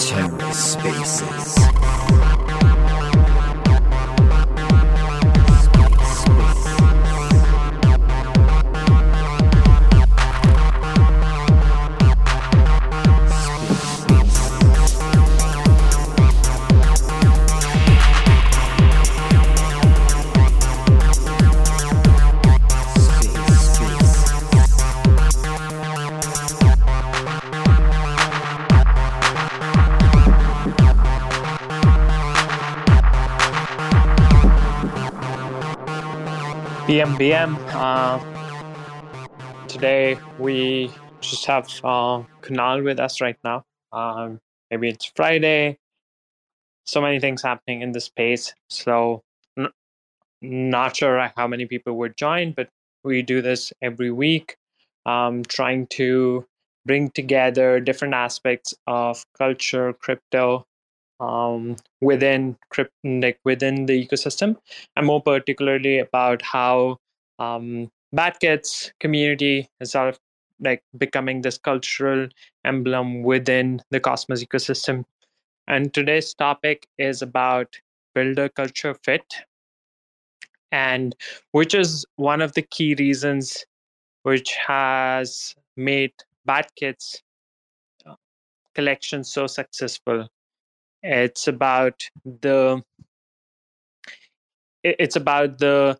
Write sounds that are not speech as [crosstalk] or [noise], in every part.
TerraSpaces. BM Uh, today we just have uh, Kunal with us right now. Um, maybe it's Friday. So many things happening in the space. So n- not sure how many people would join, but we do this every week, um, trying to bring together different aspects of culture, crypto, um, within crypt, like within the ecosystem, and more particularly about how um, Bad Kids community is sort of like becoming this cultural emblem within the Cosmos ecosystem. And today's topic is about builder culture fit, and which is one of the key reasons which has made Bad Kids uh, collection so successful it's about the it's about the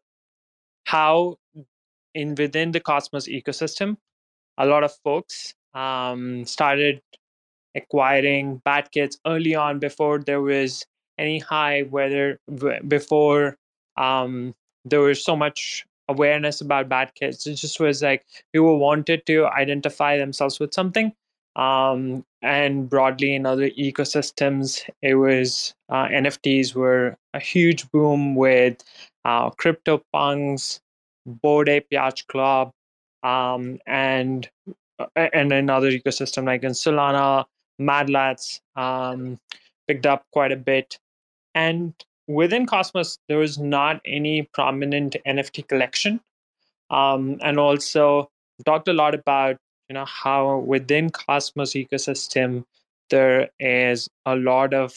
how in within the Cosmos ecosystem, a lot of folks um, started acquiring Bad Kids early on before there was any high whether before um, there was so much awareness about Bad Kids. It just was like people wanted to identify themselves with something um, and broadly in other ecosystems, it was uh, NFTs were a huge boom with uh, CryptoPunks, Bored Ape Yacht Club, um, and uh, and another ecosystem like in Solana, Mad Lads um, picked up quite a bit, and within Cosmos there was not any prominent NFT collection, um, and also talked a lot about you know how within cosmos ecosystem there is a lot of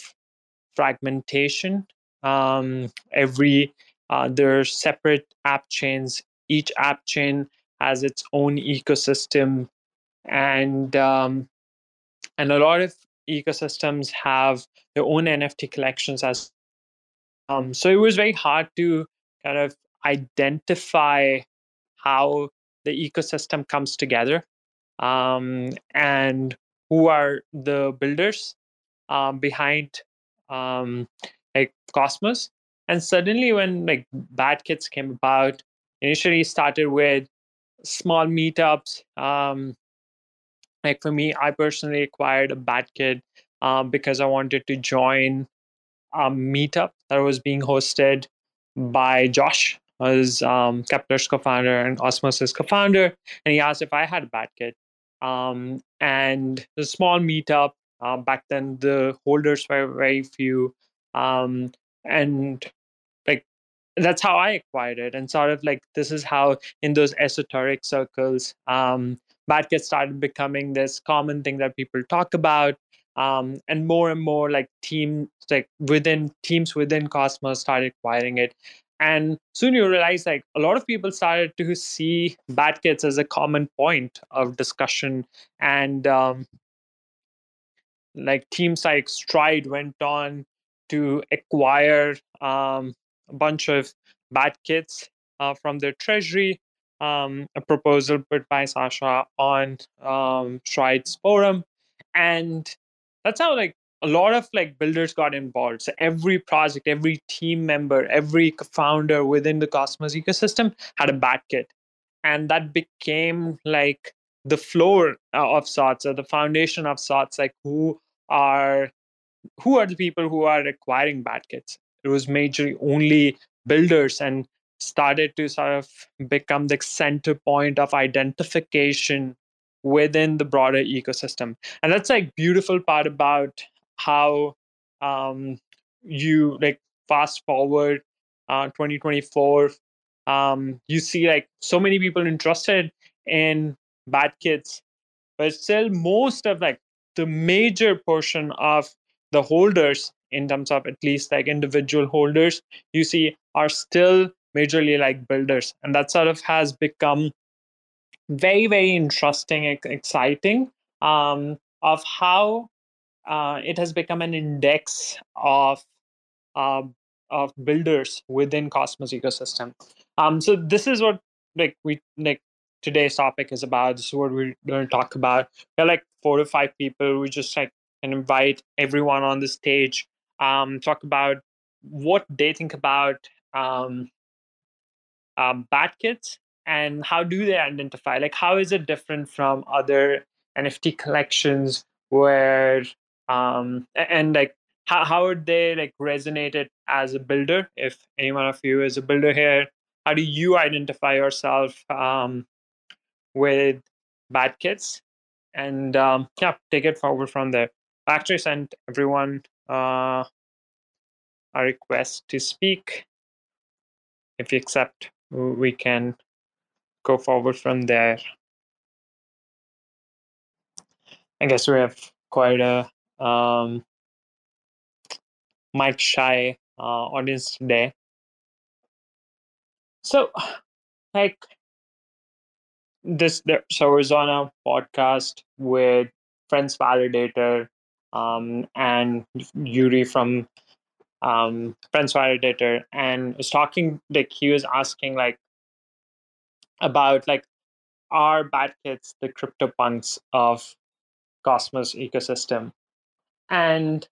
fragmentation. Um, every uh, there are separate app chains. Each app chain has its own ecosystem. And um, and a lot of ecosystems have their own nft collections as um, so it was very hard to kind of identify how the ecosystem comes together um, and who are the builders um, behind um, like Cosmos. And suddenly, when like Bad Kids came about, initially started with small meetups. Um, like for me, I personally acquired a Bad Kid um, because I wanted to join a meetup that was being hosted by Josh, was um, Keplr's co-founder and Osmosis's co-founder, and he asked if I had a Bad Kid. Um, and the small meetup uh, back then, the holders were very few, um, and like that's how I acquired it. And sort of like this is how in those esoteric circles, um, started becoming this common thing that people talk about. Um, and more and more like teams like within teams within cosmos started acquiring it and soon you realize like a lot of people started to see bad kids as a common point of discussion. And um, like teams like stride went on to acquire um, a bunch of Bad Kids uh, from their treasury. Um, a proposal put by sasha on um, stride's forum. And that's how like a lot of like builders got involved. So every project, every team member, every founder within the Cosmos ecosystem had a Bad Kid, and that became like the floor uh, of sorts or the foundation of sorts. Like who are who are the people who are acquiring Bad Kids? It was majorly only builders and started to sort of become the center point of identification within the broader ecosystem and that's like beautiful part about how um, you like fast forward uh, 2024 um, you see like so many people interested in bad kids but still most of like the major portion of the holders in terms of at least like individual holders you see are still majorly like builders and that sort of has become very very interesting exciting um, of how uh, it has become an index of uh, of builders within Cosmos ecosystem. Um, so this is what like we like today's topic is about. This is what we're going to talk about. We're like four to five people. We just like can invite everyone on the stage. Um, talk about what they think about um, um, bad kids and how do they identify like how is it different from other nft collections where um and like how, how would they like resonate it as a builder? If any one of you is a builder here how do you identify yourself um with bad kids? And um yeah take it forward from there. I actually sent everyone uh a request to speak. If you accept we can go forward from there. I guess we have quite a um, mic shy uh, audience today. So, like this, on a podcast with Friends Validator um, and Yuri from um, Friends Validator, and was talking like he was asking like about like are bad kids the CryptoPunks of Cosmos ecosystem? And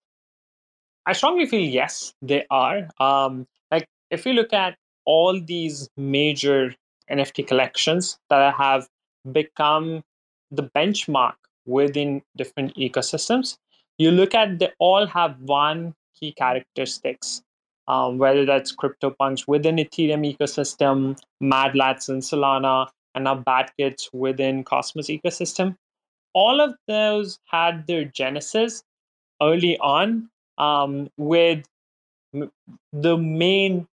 I strongly feel yes, they are. Um, like if you look at all these major NFT collections that have become the benchmark within different ecosystems, you look at they all have one key characteristics um, whether that's CryptoPunks within Ethereum ecosystem, Mad Lads in Solana, and now Bad Kids within Cosmos ecosystem. All of those had their genesis early on um, with the main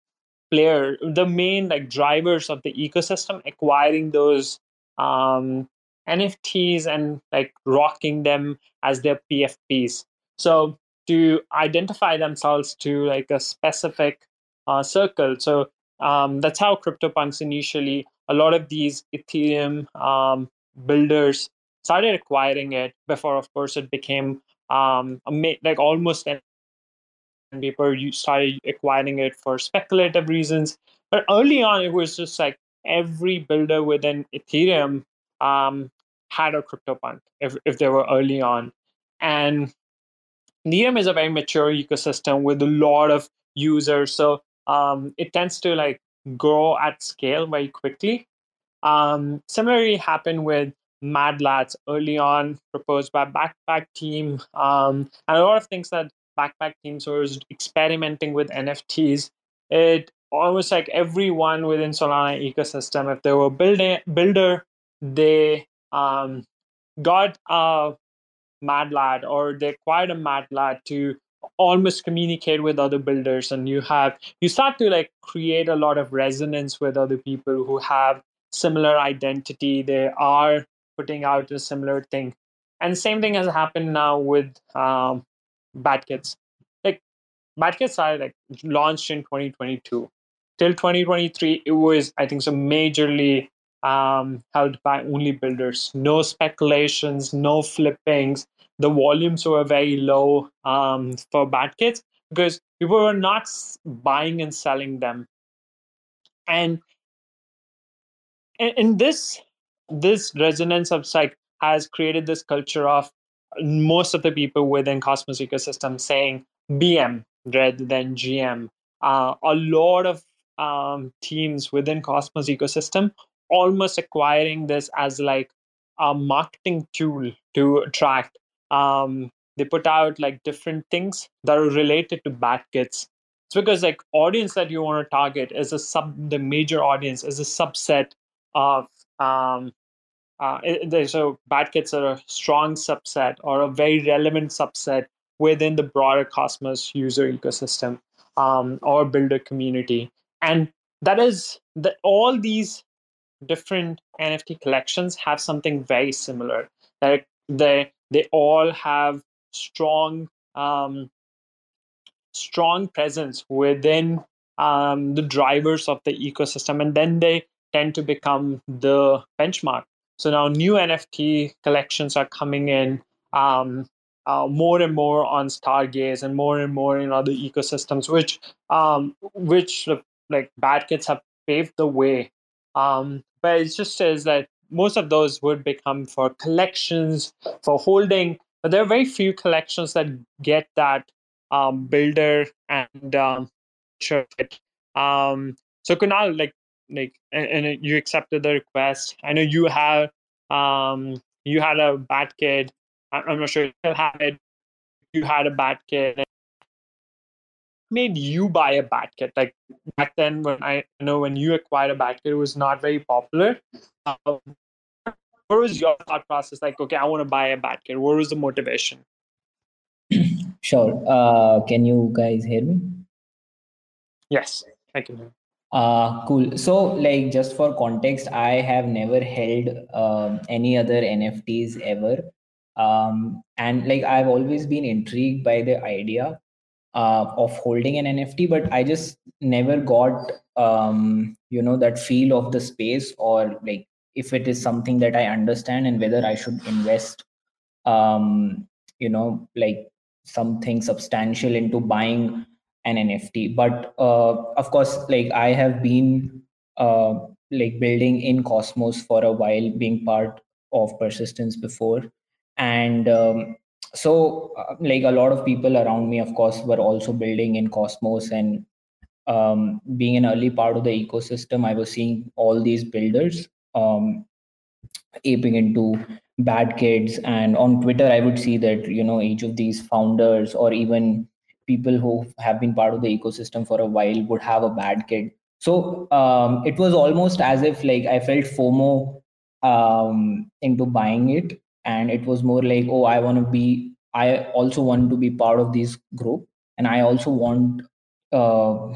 player, the main like drivers of the ecosystem acquiring those um, NFTs and like rocking them as their PFPs. So to identify themselves to like a specific uh, circle. So um, that's how CryptoPunks initially, a lot of these Ethereum um, builders started acquiring it before, of course, it became um, like almost and people started acquiring it for speculative reasons. But early on, it was just like every builder within Ethereum um, had a CryptoPunk if, if they were early on. And Ethereum is a very mature ecosystem with a lot of users, so um, it tends to like grow at scale very quickly. Um, similarly, happened with Mad Lads early on, proposed by Backpack Team, um, and a lot of things that Backpack Teams was experimenting with NFTs. It almost like everyone within Solana ecosystem, if they were building builder, they um, got a Mad Lad or they acquired a Mad Lad to almost communicate with other builders and you have you start to like create a lot of resonance with other people who have similar identity they are putting out a similar thing. And same thing has happened now with um, bad kids like bad kids are like launched in 2022 till 2023 it was i think so majorly um, held by only builders. No speculations no flippings. The volumes were very low um, for bad kits because people were not buying and selling them. And in this this resonance of psych has created this culture of most of the people within Cosmos ecosystem saying BM rather than GM. Uh, a lot of um, teams within Cosmos ecosystem almost acquiring this as like a marketing tool to attract um, they put out like different things that are related to bad kids. It's because like audience that you want to target is a sub the major audience is a subset of um, uh, so bad kids are a strong subset or a very relevant subset within the broader Cosmos user ecosystem um, or builder community. And that is that all these different NFT collections have something very similar. That they they all have strong um, strong presence within um, the drivers of the ecosystem, and then they tend to become the benchmark. So now new NFT collections are coming in um, uh, more and more on Stargaze and more and more in other ecosystems, which um, which like bad kids have paved the way. Um, but it just says that most of those would become for collections for holding, but there are very few collections that get that um, builder and um, um, so Kunal, like like and, and, you accepted the request. I know you have um you had a bad kid. I'm not sure you still have it. You had a bad kid. Made you buy a bad kid? Like back then, when I you know when you acquired a bad kid, it was not very popular. Um, what was your thought process? Like, okay, I want to buy a bad kid. What was the motivation? Sure. Uh, can you guys hear me? Yes, I can hear. Uh, cool. So, like, just for context, I have never held um, any other NFTs ever. Um, and like, I've always been intrigued by the idea uh, of holding an NFT, but I just never got, um, you know, that feel of the space or like if it is something that I understand and whether I should invest, um, you know, like something substantial into buying an nft but uh, of course like i have been uh, like building in cosmos for a while being part of persistence before. And um, so uh, like a lot of people around me of course were also building in cosmos. And um, being an early part of the ecosystem i was seeing all these builders um, aping into bad kids. And on twitter i would see that you know each of these founders or even people who have been part of the ecosystem for a while would have a bad kid. So um, it was almost as if like i felt fomo um, into buying it. And it was more like oh i want to be i also want to be part of this group. And i also want uh,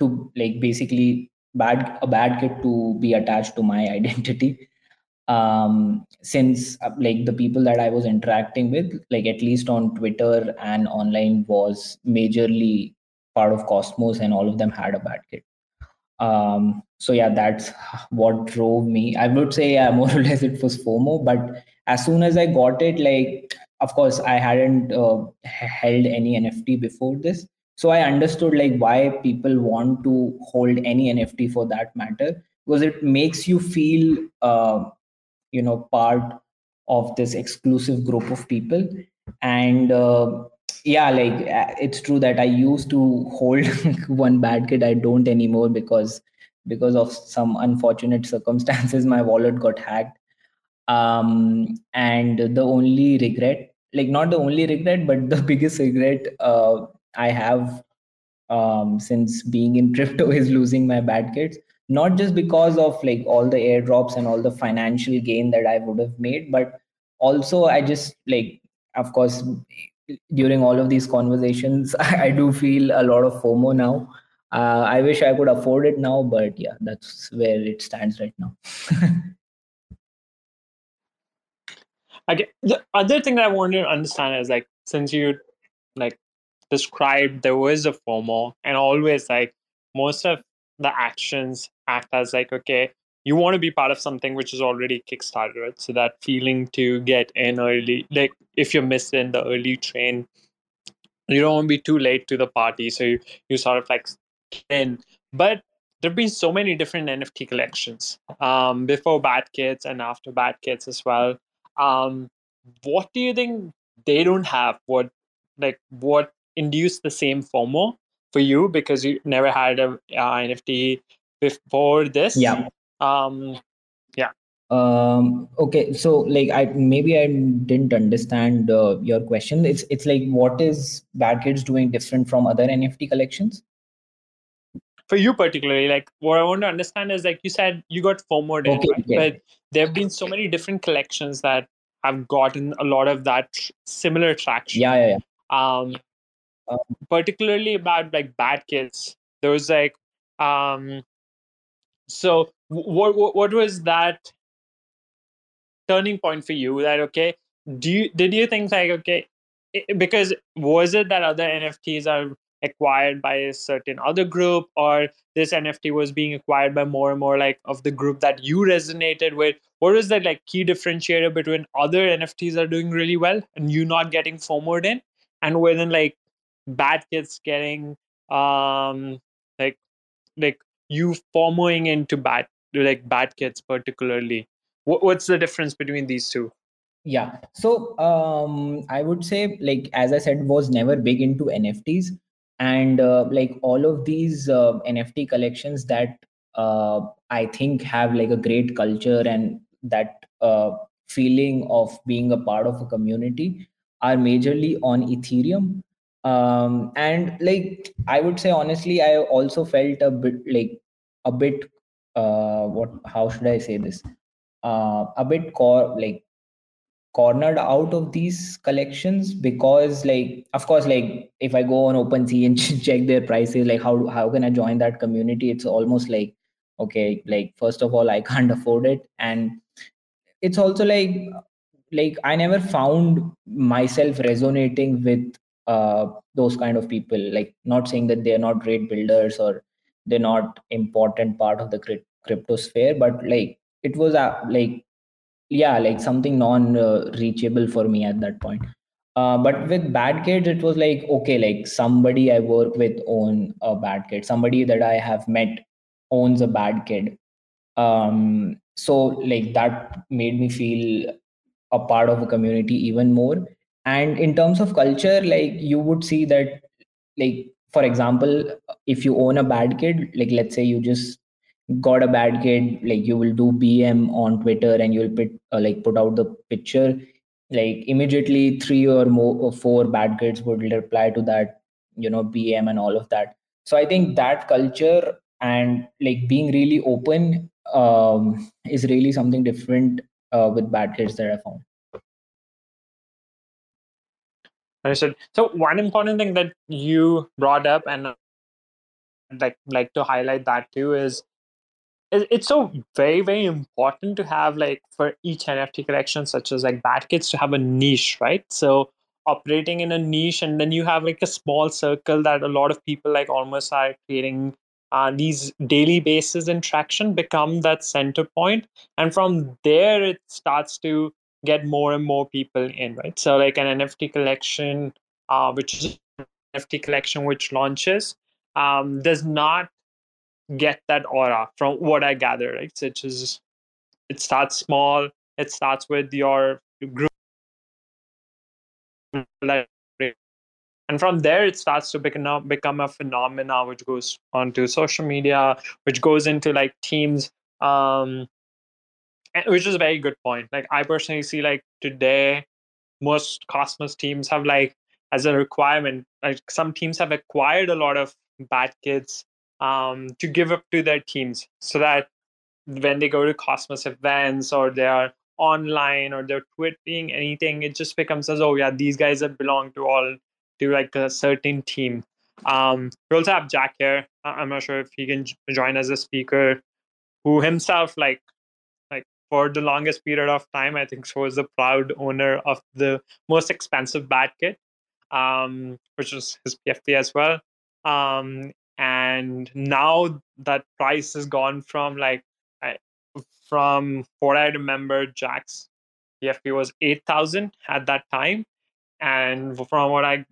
to like basically bad a bad kid to be attached to my [laughs] identity um, since uh, like the people that I was interacting with, like at least on Twitter and online, was majorly part of Cosmos, and all of them had a bad kid. Um, so yeah, that's what drove me. I would say yeah, [laughs] more or less it was FOMO, but as soon as I got it, like of course I hadn't uh, held any NFT before this, so I understood like why people want to hold any NFT for that matter because it makes you feel uh, you know part of this exclusive group of people. And uh, yeah like uh, it's true that i used to hold [laughs] one bad kid. I don't anymore because because of some unfortunate [laughs] circumstances my wallet got hacked. Um and the only regret like not the only regret but the [laughs] biggest regret uh, i have um since being in crypto is losing my bad kids not just because of like all the airdrops and all the financial gain that i would have made but also i just like of course during all of these conversations [laughs] i do feel a lot of fomo now. Uh, i wish i could afford it now but yeah that's where it stands right now. [laughs] Okay the other thing that i wanted to understand is like since you like described there was a fomo and always like most of the actions act as like okay you want to be part of something which is already kickstarted so that feeling to get in early like if you're missing the early train you don't want to be too late to the party so you, you sort of like in. But there have been so many different nft collections um, before bad kids and after bad kids as well. Um, what do you think they don't have? What like what induced the same fomo for you because you never had a uh, nft before this? Yeah. Um yeah. Um okay so like i maybe i didn't understand uh, your question. It's it's like what is bad kids doing different from other nft collections? For you particularly like what i want to understand is like you said you got fomo in, okay, right? but there have been so many different collections that have gotten a lot of that similar traction. Yeah yeah, yeah. um um, particularly about like bad kids. There was like um so what, what what was that turning point for you that okay do you did you think like okay because was it that other nfts are acquired by a certain other group or this nft was being acquired by more and more like of the group that you resonated with? What is that like key differentiator between other nfts are doing really well and you not getting forward in? And within like bad kids getting um like like you FOMOing into bad like bad kids particularly. What, what's the difference between these two? Yeah. So um i would say like as i said was never big into nfts and uh, like all of these uh, nft collections that uh, i think have like a great culture and that uh, feeling of being a part of a community are majorly on ethereum um, and like i would say honestly i also felt a bit like a bit uh, what how should i say this? Uh, a bit core like cornered out of these collections because like of course like if i go on OpenSea and [laughs] check their prices like how how can i join that community? It's almost like okay like first of all i can't afford it. And it's also like like i never found myself resonating with uh, those kind of people like not saying that they're not great builders or they're not important part of the crypto sphere but like it was uh, like yeah like something non uh, reachable for me at that point. Uh, but with bad kids it was like okay like somebody i work with own a bad kid. Somebody that i have met owns a bad kid. Um so like that made me feel a part of a community even more and in terms of culture like you would see that like for example if you own a bad kid like let's say you just got a bad kid like you will do bm on twitter and you'll put uh, like put out the picture like immediately three or more or four bad kids would reply to that you know bm and all of that. So i think that culture and like being really open um, is really something different uh, with bad kids that i found Understood. So one important thing that you brought up and like like to highlight that too is it's so very very important to have like for each nft collection such as like bad kids to have a niche right so operating in a niche and then you have like a small circle that a lot of people like almost are creating uh, these daily basis interaction become that center point and from there it starts to get more and more people in right so like an nft collection uh, which is nft collection which launches um, does not get that aura from what I gather, right? So it is it starts small, it starts with your group and from there it starts to become become a phenomena which goes onto social media, which goes into like teams. Um which is a very good point. Like I personally see like today most Cosmos teams have like as a requirement, like some teams have acquired a lot of bad kids um, to give up to their teams so that when they go to Cosmos events or they are online or they're tweeting anything, it just becomes as oh yeah, these guys have belong to all to like a certain team. Um, we also have Jack here. I'm not sure if he can join as a speaker, who himself like for the longest period of time, I think so was the proud owner of the most expensive bad kid, um, which was his PFP as well. Um, and now that price has gone from like from what I remember, Jack's PFP was eight thousand at that time, and from what I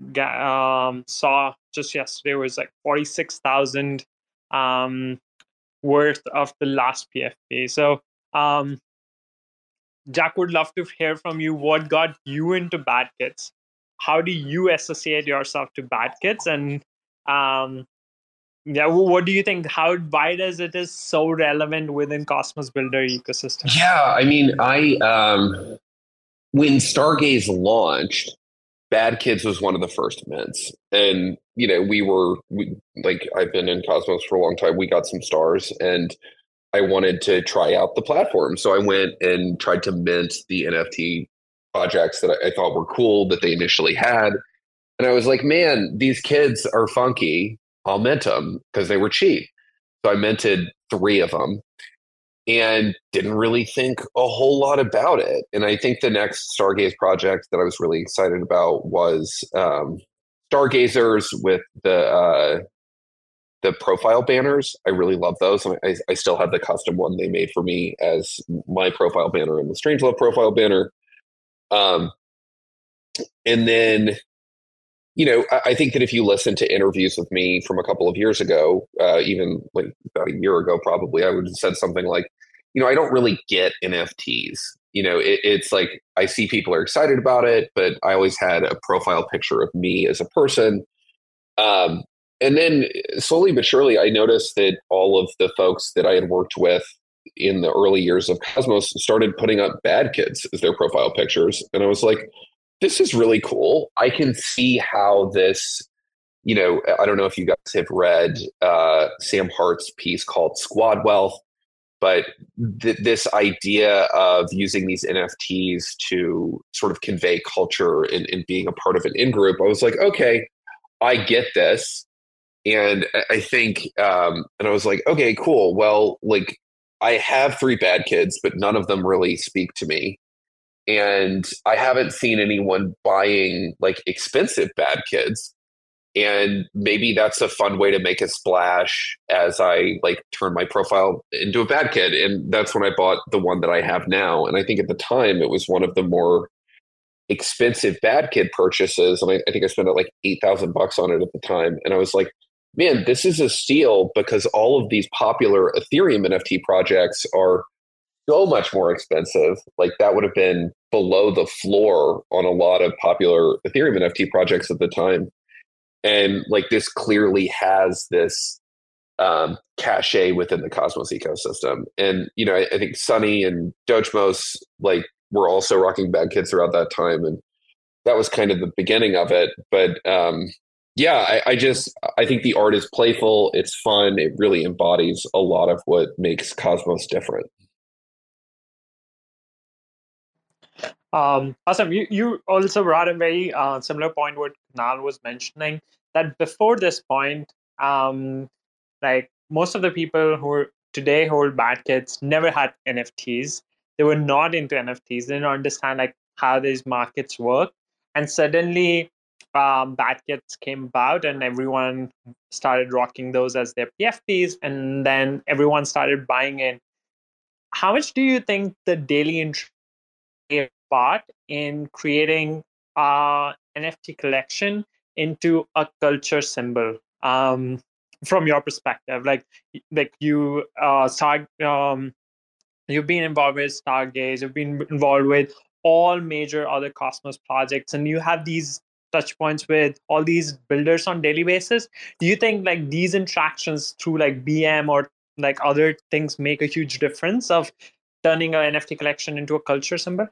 um, saw just yesterday was like forty six thousand um, worth of the last PFP. So um, Jack would love to hear from you. What got you into bad kids. How do you associate yourself to bad kids? and um, yeah what do you think how why does it is so relevant within cosmos builder ecosystem yeah i mean i um when stargaze launched bad kids was one of the first events and you know we were we, like i've been in cosmos for a long time we got some stars and i wanted to try out the platform so i went and tried to mint the nft projects that I, I thought were cool that they initially had and i was like man these kids are funky I'll mint them because they were cheap. So I minted three of them and didn't really think a whole lot about it. And I think the next Stargaze project that I was really excited about was um, Stargazers with the uh, the profile banners. I really love those. I, I, still have the custom one they made for me as my profile banner and the Strangelove profile banner. Um, and then, you know, I, I, think that if you listen to interviews with me from a couple of years ago, uh, even like about a year ago, probably, I would have said something like, you know, I don't really get NFTs. You know, it, it's like I see people are excited about it, but I always had a profile picture of me as a person. Um, and then slowly but surely, I noticed that all of the folks that I had worked with in the early years of Cosmos started putting up bad kids as their profile pictures. And I was like, this is really cool. I can see how this, you know, I don't know if you guys have read uh, Sam Hart's piece called Squad Wealth, but th- this idea of using these NFTs to sort of convey culture and, and being a part of an in group, I was like, okay, I get this and I think, um, and I was like, okay, cool. Well, like I have three bad kids, but none of them really speak to me. And I haven't seen anyone buying like expensive bad kids. And maybe that's a fun way to make a splash as I like turn my profile into a bad kid. And that's when I bought the one that I have now. And I think at the time it was one of the more expensive bad kid purchases. And I, I think I spent like 8,000 bucks on it at the time. And I was like, man, this is a steal because all of these popular Ethereum NFT projects are so much more expensive. Like that would have been below the floor on a lot of popular Ethereum NFT projects at the time. And like this clearly has this um, cachet within the Cosmos ecosystem. And, you know, I, I think Sunny and Dogemos like were also rocking bad kids throughout that time. And that was kind of the beginning of it. But um, yeah, I, I, just I think the art is playful. It's fun. It really embodies a lot of what makes Cosmos different. Um, awesome. You you also brought a very uh, similar point what Nal was mentioning that before this point, um, like most of the people who today hold bad kids never had NFTs. They were not into NFTs. They didn't understand like how these markets work, and suddenly um, bad kids came about and everyone started rocking those as their PFPs and then everyone started buying in. How much do you think the daily part in creating uh, NFT collection into a culture symbol um, from your perspective? Like, like you uh, start, um, you've been involved with Stargaze, you've been involved with all major other Cosmos projects, and you have these touch points with all these builders on daily basis. Do you think like these interactions through like bm or like other things make a huge difference of turning an nft collection into a culture symbol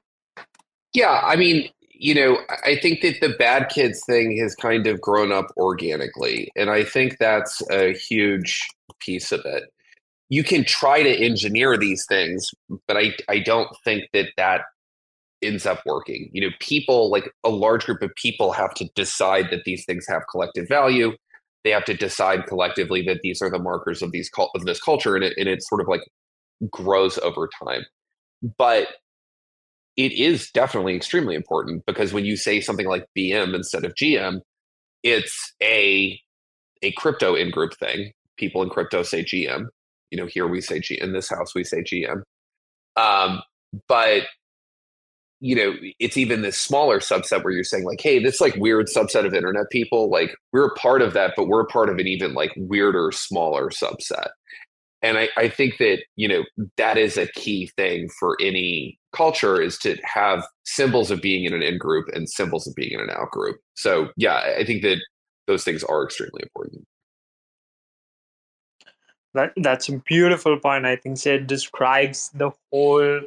yeah i mean you know i think that the bad kids thing has kind of grown up organically and i think that's a huge piece of it. You can try to engineer these things but i i don't think that that ends up working. You know, people like a large group of people have to decide that these things have collective value. They have to decide collectively that these are the markers of these of this culture, and it and it sort of like grows over time. But it is definitely extremely important because when you say something like BM instead of GM, it's a a crypto in group thing. People in crypto say GM. You know, here we say G. In this house, we say GM. Um, but you know, it's even this smaller subset where you're saying like, hey, this like weird subset of internet people, like we're a part of that, but we're a part of an even like weirder, smaller subset. And I, I think that, you know, that is a key thing for any culture is to have symbols of being in an in group and symbols of being in an out group. So yeah, I think that those things are extremely important. That that's a beautiful point. I think it describes the whole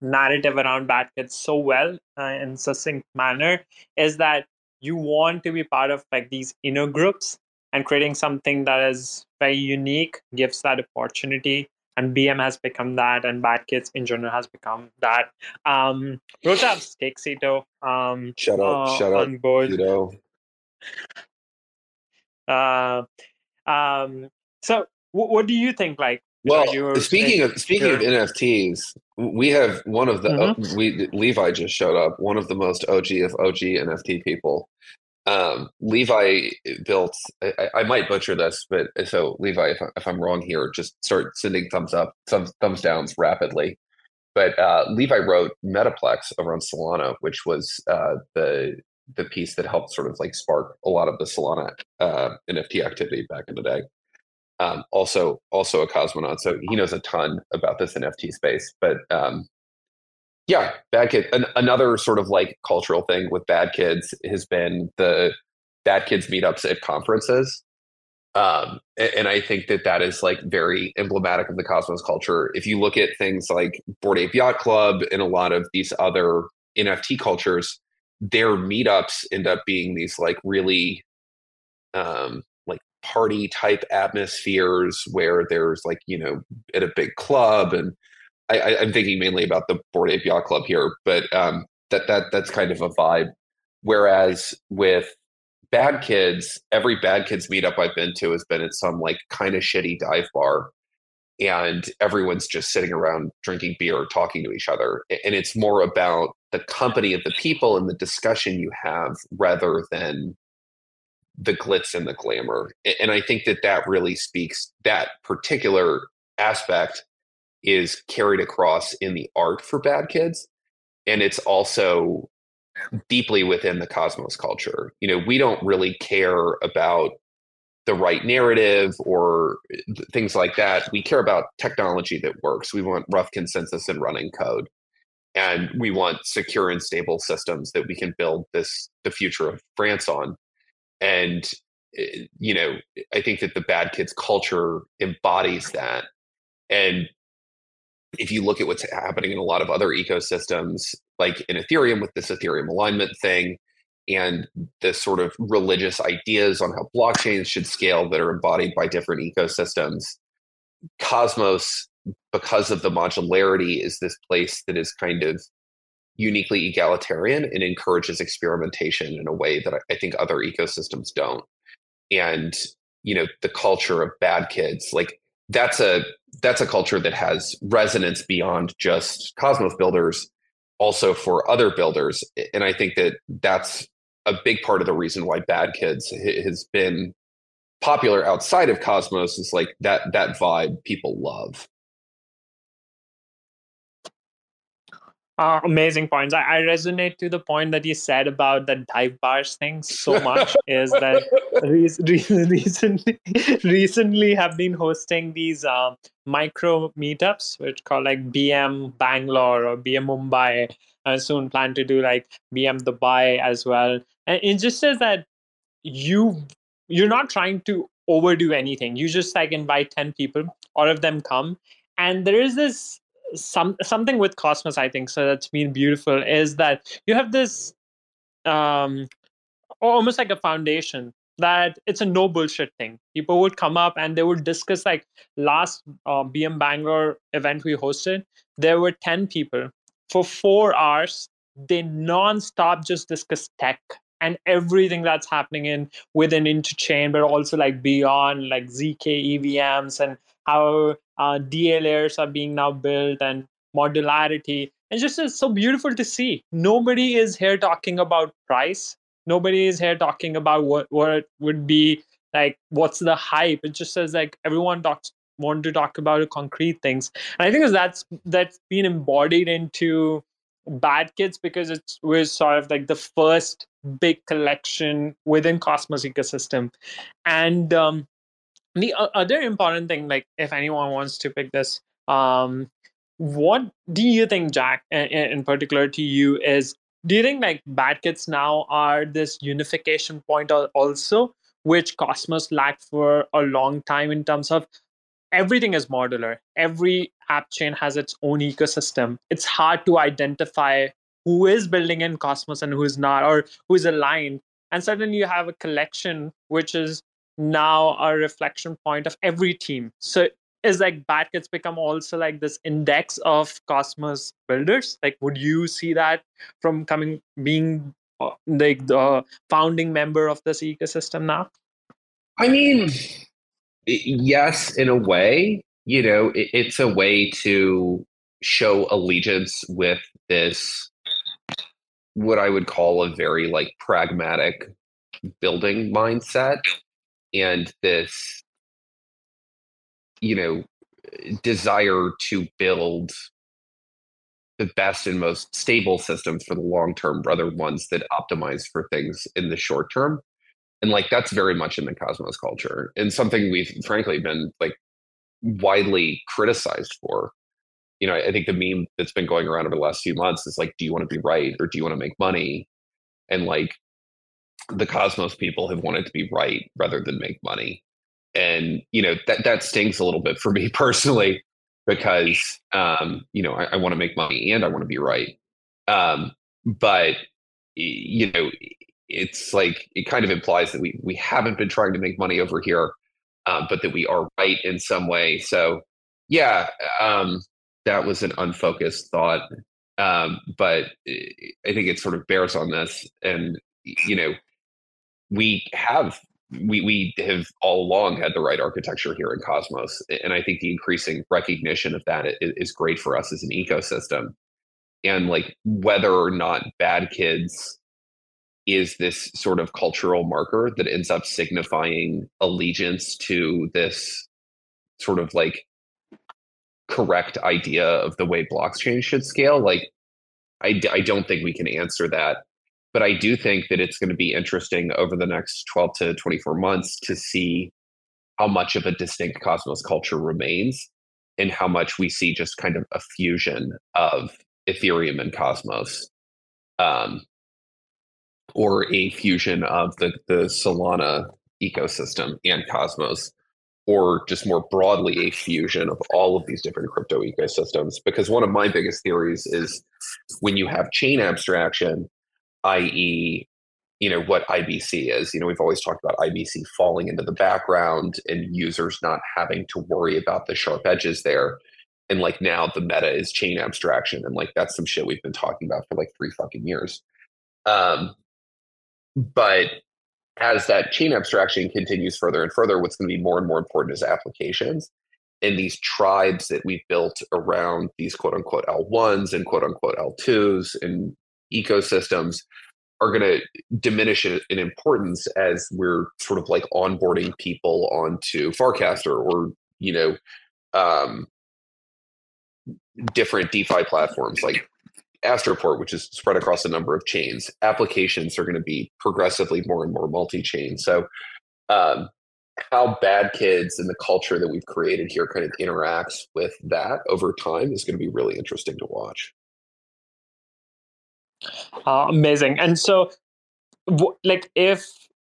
narrative around bad kids so well uh, in succinct manner is that you want to be part of like these inner groups and creating something that is very unique gives that opportunity and bm has become that and bad kids in general has become that um rotabs take Cito um shut up uh, shut on up board you know uh um so what, what do you think? Like, well, speaking of speaking of NFTs, we have one of the mm-hmm. we Levi just showed up, one of the most OG of OG NFT people. Um, Levi built. I, I, might butcher this, but so Levi, if, if I'm wrong here, just start sending thumbs up, thumbs thumbs downs rapidly. But uh, Levi wrote Metaplex over on Solana, which was uh, the the piece that helped sort of like spark a lot of the Solana uh, NFT activity back in the day. Um, also, also a cosmonaut, so he knows a ton about this NFT space. But um, yeah, bad kid. An- another sort of like cultural thing with bad kids has been the bad kids meetups at conferences. Um, and, and, I think that that is like very emblematic of the Cosmos culture. If you look at things like Bored Ape Yacht Club and a lot of these other NFT cultures, their meetups end up being these like really um, party type atmospheres where there's like you know at a big club and I, am thinking mainly about the Bored Ape Yacht Club here, but um, that that that's kind of a vibe. Whereas with Bad Kids, every Bad Kids meetup I've been to has been at some like kind of shitty dive bar, and everyone's just sitting around drinking beer, talking to each other, and it's more about the company of the people and the discussion you have rather than the glitz and the glamour. And I think that that really speaks that particular aspect is carried across in the art for bad kids and it's also deeply within the cosmos culture. You know we don't really care about the right narrative or eh, things like that. We care about technology that works. We want rough consensus and running code and we want secure and stable systems that we can build this the future of france on and eh, you know i think that the bad kids culture embodies that. And if you look at what's happening in a lot of other ecosystems, like in Ethereum with this Ethereum alignment thing, and the sort of religious ideas on how blockchains should scale that are embodied by different ecosystems, Cosmos, because of the modularity, is this place that is kind of uniquely egalitarian and encourages experimentation in a way that I think other ecosystems don't. And you know, the culture of bad kids, like that's a that's a culture that has resonance beyond just Cosmos builders, also for other builders. And I think that that's a big part of the reason why Bad Kids has been popular outside of Cosmos is like that that vibe people love. Uh, amazing points. I, I, resonate to the point that you said about the dive bars thing so much. [laughs] is that re- re- [laughs] recently recently have been hosting these um, micro meetups, which call like BM Bangalore or BM Mumbai. I soon plan to do like BM Dubai as well. And it just says that you you're not trying to overdo anything. You just like invite ten people, all of them come, and there is this some something with Cosmos, I think, so that's been beautiful is that you have this um almost like a foundation that it's a no bullshit thing. People would come up and they would discuss like last uh, BM Bangalore event we hosted. There were ten people for four hours. They non-stop just discuss tech and everything that's happening in within interchain, but also like beyond like zk EVMs and how uh, are being now built and modularity. And just it's so beautiful to see. Nobody is here talking about price. Nobody is here talking about what what would be like what's the hype. It just says like everyone talks want to talk about concrete things. And I think that's that's been embodied into Bad Kids because it was sort of like the first big collection within Cosmos ecosystem. And um, the other important thing like if anyone wants to pick this um what do you think jack in, in particular to you is do you think like bad kids now are this unification point also which cosmos lacked for a long time in terms of everything is modular. Every app chain has its own ecosystem. It's hard to identify who is building in cosmos and who is not or who is aligned. And suddenly you have a collection which is now a reflection point of every team. So is like Bad Kids become also like this index of Cosmos builders? Like, would you see that from coming being uh, like the founding member of this ecosystem now? I mean, yes, in a way, you know, it, it's a way to show allegiance with this, what I would call a very like pragmatic building mindset and this, you know, desire to build the best and most stable systems for the long term rather ones that optimize for things in the short term and like that's very much in the cosmos culture and something we've frankly been like widely criticized for. You know i think the meme that's been going around over the last few months is like do you want to be right or do you want to make money? And like the cosmos people have wanted to be right rather than make money and you know that that stings a little bit for me [laughs] personally because um you know i, I want to make money and i want to be right um but you know it's like it kind of implies that we we haven't been trying to make money over here, uh, but that we are right in some way. So yeah, um, that was an unfocused thought, um, but I think it sort of bears on this. And you know, we have we we have all along had the right architecture here in Cosmos, and I think the increasing recognition of that is, great for us as an ecosystem. And like whether or not bad kids is this sort of cultural marker that ends up signifying allegiance to this sort of like correct idea of the way blockchain should scale like I, I don't think we can answer that but i do think that it's going to be interesting over the next 12 to 24 months to see how much of a distinct cosmos culture remains and how much we see just kind of a fusion of ethereum and cosmos um, or a fusion of the, the Solana ecosystem and Cosmos, or just more broadly a fusion of all of these different crypto ecosystems. Because one of my biggest theories is when you have chain abstraction, i.e., you know what IBC is. You know, we've always talked about IBC falling into the background and users not having to worry about the sharp edges there. And like now the meta is chain abstraction. And like that's some shit we've been talking about for like three fucking years. Um, but as that chain abstraction continues further and further, what's going to be more and more important is applications. And these tribes that we've built around these quote unquote L1s and quote unquote L2s and ecosystems are going to diminish in, importance as we're sort of like onboarding people onto Farcaster or, you know, um, different DeFi platforms like Astroport, which is spread across a number of chains, applications are going to be progressively more and more multi-chain. So, um, how bad kids and the culture that we've created here kind of interacts with that over time is going to be really interesting to watch. Uh, amazing. And so, like, if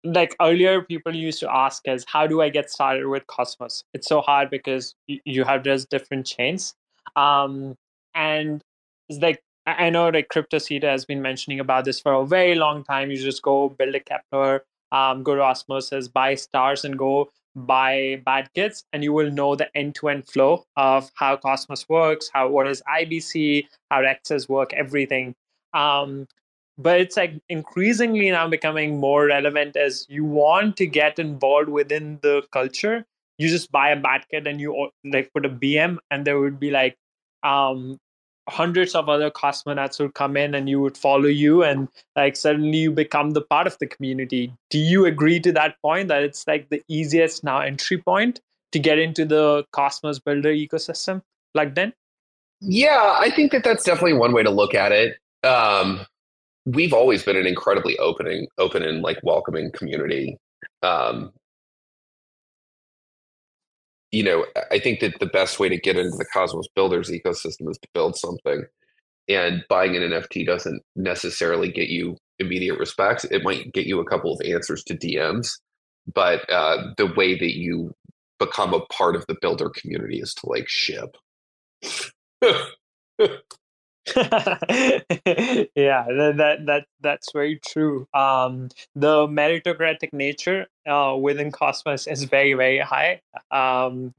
like earlier people used to ask us how do i get started with cosmos it's so hard because you have just different chains um and it's like I know like Crypto CryptoCita has been mentioning about this for a very long time. You just go build a Keplr, um, go to Osmosis, buy stars, and go buy bad kits, and you will know the end-to-end flow of how Cosmos works, how what is IBC, how X's work, everything. Um, but it's like increasingly now becoming more relevant as you want to get involved within the culture. You just buy a bad kit and you like put a BM, and there would be like um hundreds of other cosmonauts would come in and you would follow you and like suddenly you become the part of the community. Do you agree to that point that it's like the easiest now entry point to get into the cosmos builder ecosystem plugged in? Yeah i think that that's definitely one way to look at it um, we've always been an incredibly opening open and like welcoming community um, you know, I think that the best way to get into the Cosmos Builders ecosystem is to build something. And buying an NFT doesn't necessarily get you immediate respect. It might get you a couple of answers to DMs, but uh, the way that you become a part of the builder community is to like ship. [laughs] [laughs] yeah that that that's very true. Um the meritocratic nature uh within cosmos is very very high. Um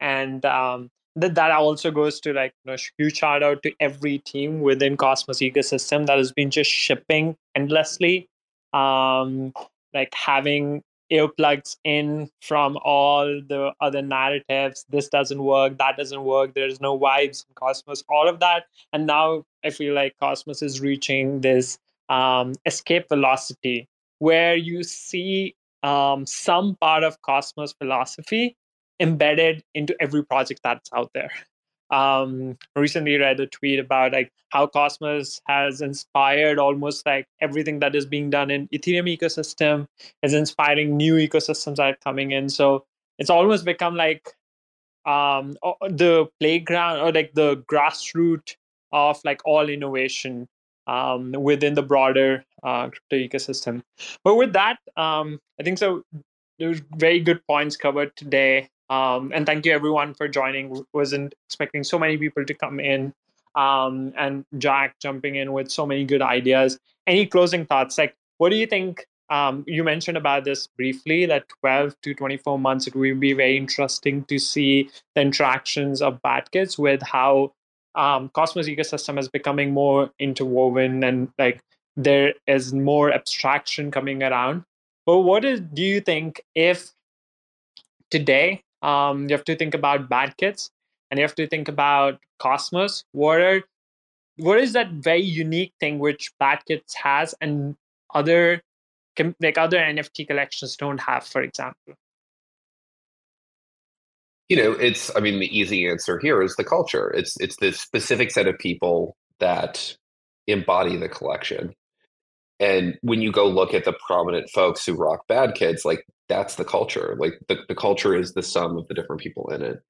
and um that that also goes to like you know, huge shout out to every team within cosmos ecosystem that has been just shipping endlessly. Um like having earplugs in from all the other narratives. This doesn't work, that doesn't work, there's no vibes in Cosmos, all of that. And now I feel like Cosmos is reaching this um, escape velocity where you see um, some part of Cosmos philosophy embedded into every project that's out there um, recently read a tweet about like how Cosmos has inspired almost like everything that is being done in Ethereum ecosystem is inspiring new ecosystems that are coming in. So it's almost become like um, the playground or like the grassroots of like all innovation um, within the broader uh, crypto ecosystem. But with that, um, I think so. There's very good points covered today. Um, and thank you everyone for joining. Wasn't expecting so many people to come in. Um, and Jack jumping in with so many good ideas. Any closing thoughts? Like, what do you think? Um, you mentioned about this briefly that 12 to 24 months, it will be very interesting to see the interactions of bad kids with how um, Cosmos ecosystem is becoming more interwoven and like there is more abstraction coming around. But what is, do you think if today um, you have to think about bad kids and you have to think about cosmos what are what is that very unique thing which bad kids has and other like other nft collections don't have for example? You know it's i mean the easy answer here is the culture. It's it's the specific set of people that embody the collection and when you go look at the prominent folks who rock bad kids like that's the culture like the, the culture is the sum of the different people in it.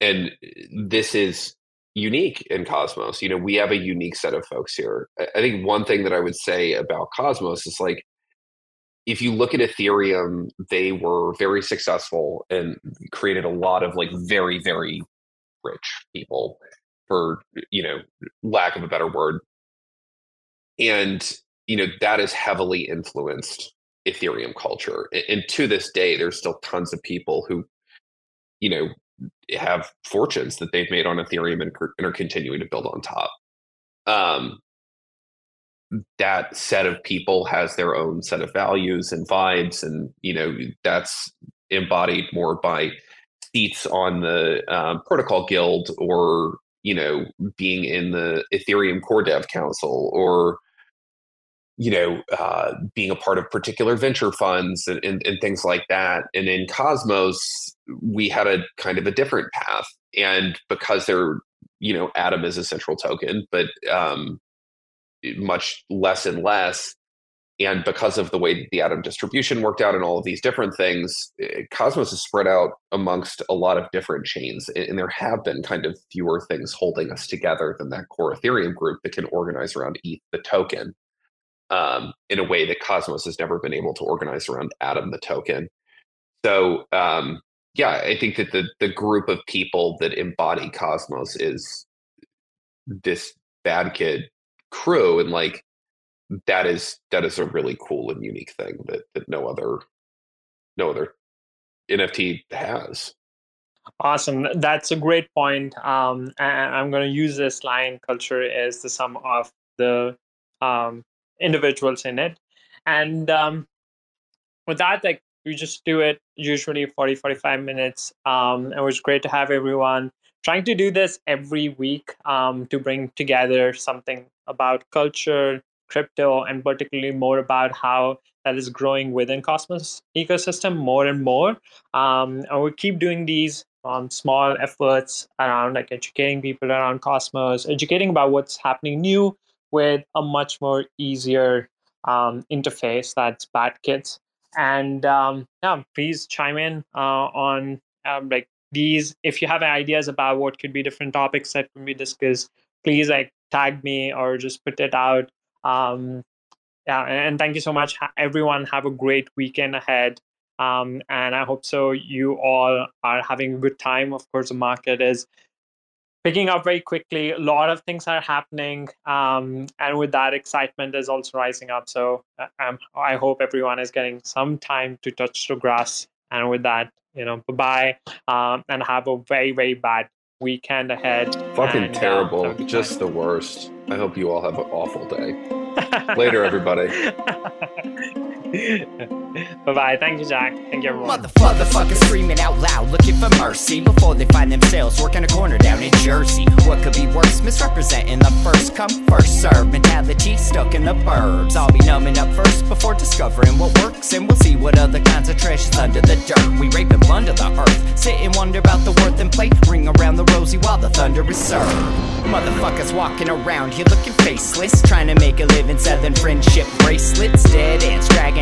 And this is unique in cosmos you know we have a unique set of folks here. I think one thing that i would say about cosmos is like if you look at ethereum they were very successful and created a lot of like very very rich people for you know lack of a better word. And you know that is heavily influenced ethereum culture and to this day there's still tons of people who you know have fortunes that they've made on ethereum and, and are continuing to build on top. Um that set of people has their own set of values and vibes and you know that's embodied more by seats on the um, protocol guild or you know being in the ethereum core dev council or you know, uh, being a part of particular venture funds and, and, and, things like that. And in Cosmos, we had a kind of a different path. And because they're, you know, Atom is a central token, but um, much less and less. And because of the way the Atom distribution worked out and all of these different things, eh, Cosmos is spread out amongst a lot of different chains. And there have been kind of fewer things holding us together than that core Ethereum group that can organize around ETH, the token um, in a way that Cosmos has never been able to organize around Atom the token. So um, yeah, I think that the the group of people that embody Cosmos is this bad kid crew, and like that is that is a really cool and unique thing that that no other no other NFT has. Awesome. That's a great point. Um, and I'm going to use this line culture as the sum of the um, individuals in it. And um, with that like we just do it usually 40 45 minutes. Um, it was great to have everyone trying to do this every week um, to bring together something about culture crypto and particularly more about how that is growing within cosmos ecosystem more and more. Um, and we keep doing these um, small efforts around like educating people around cosmos educating about what's happening new with a much more easier um, interface that's bad kids and um, yeah please chime in uh, on um, like these if you have ideas about what could be different topics that can be discussed please like tag me or just put it out. Um, yeah and thank you so much everyone. Have a great weekend ahead. Um, and i hope so you all are having a good time. Of course the market is picking up very quickly. A lot of things are happening, um, and with that, excitement is also rising up. So uh, um, I hope everyone is getting some time to touch the grass. And with that, you know, bye bye, um, and have a very very bad weekend ahead. Fucking and, uh, terrible, uh, just the worst. I hope you all have an awful day. [laughs] Later, everybody. [laughs] [laughs] bye bye. Thank you, Jack. Thank you, everyone. Motherfuckers screaming out loud, looking for mercy before they find themselves working a corner down in Jersey. What could be worse? Misrepresenting the first come, first serve mentality stuck in the burbs. I'll be numbing up first before discovering what works, and we'll see what other kinds of treasures under the dirt. We rape and plunder the earth, sit and wonder about the worth and play, ring around the rosy while the thunder is served. Motherfuckers walking around here looking faceless, trying to make a living selling friendship bracelets. Dead ends dragging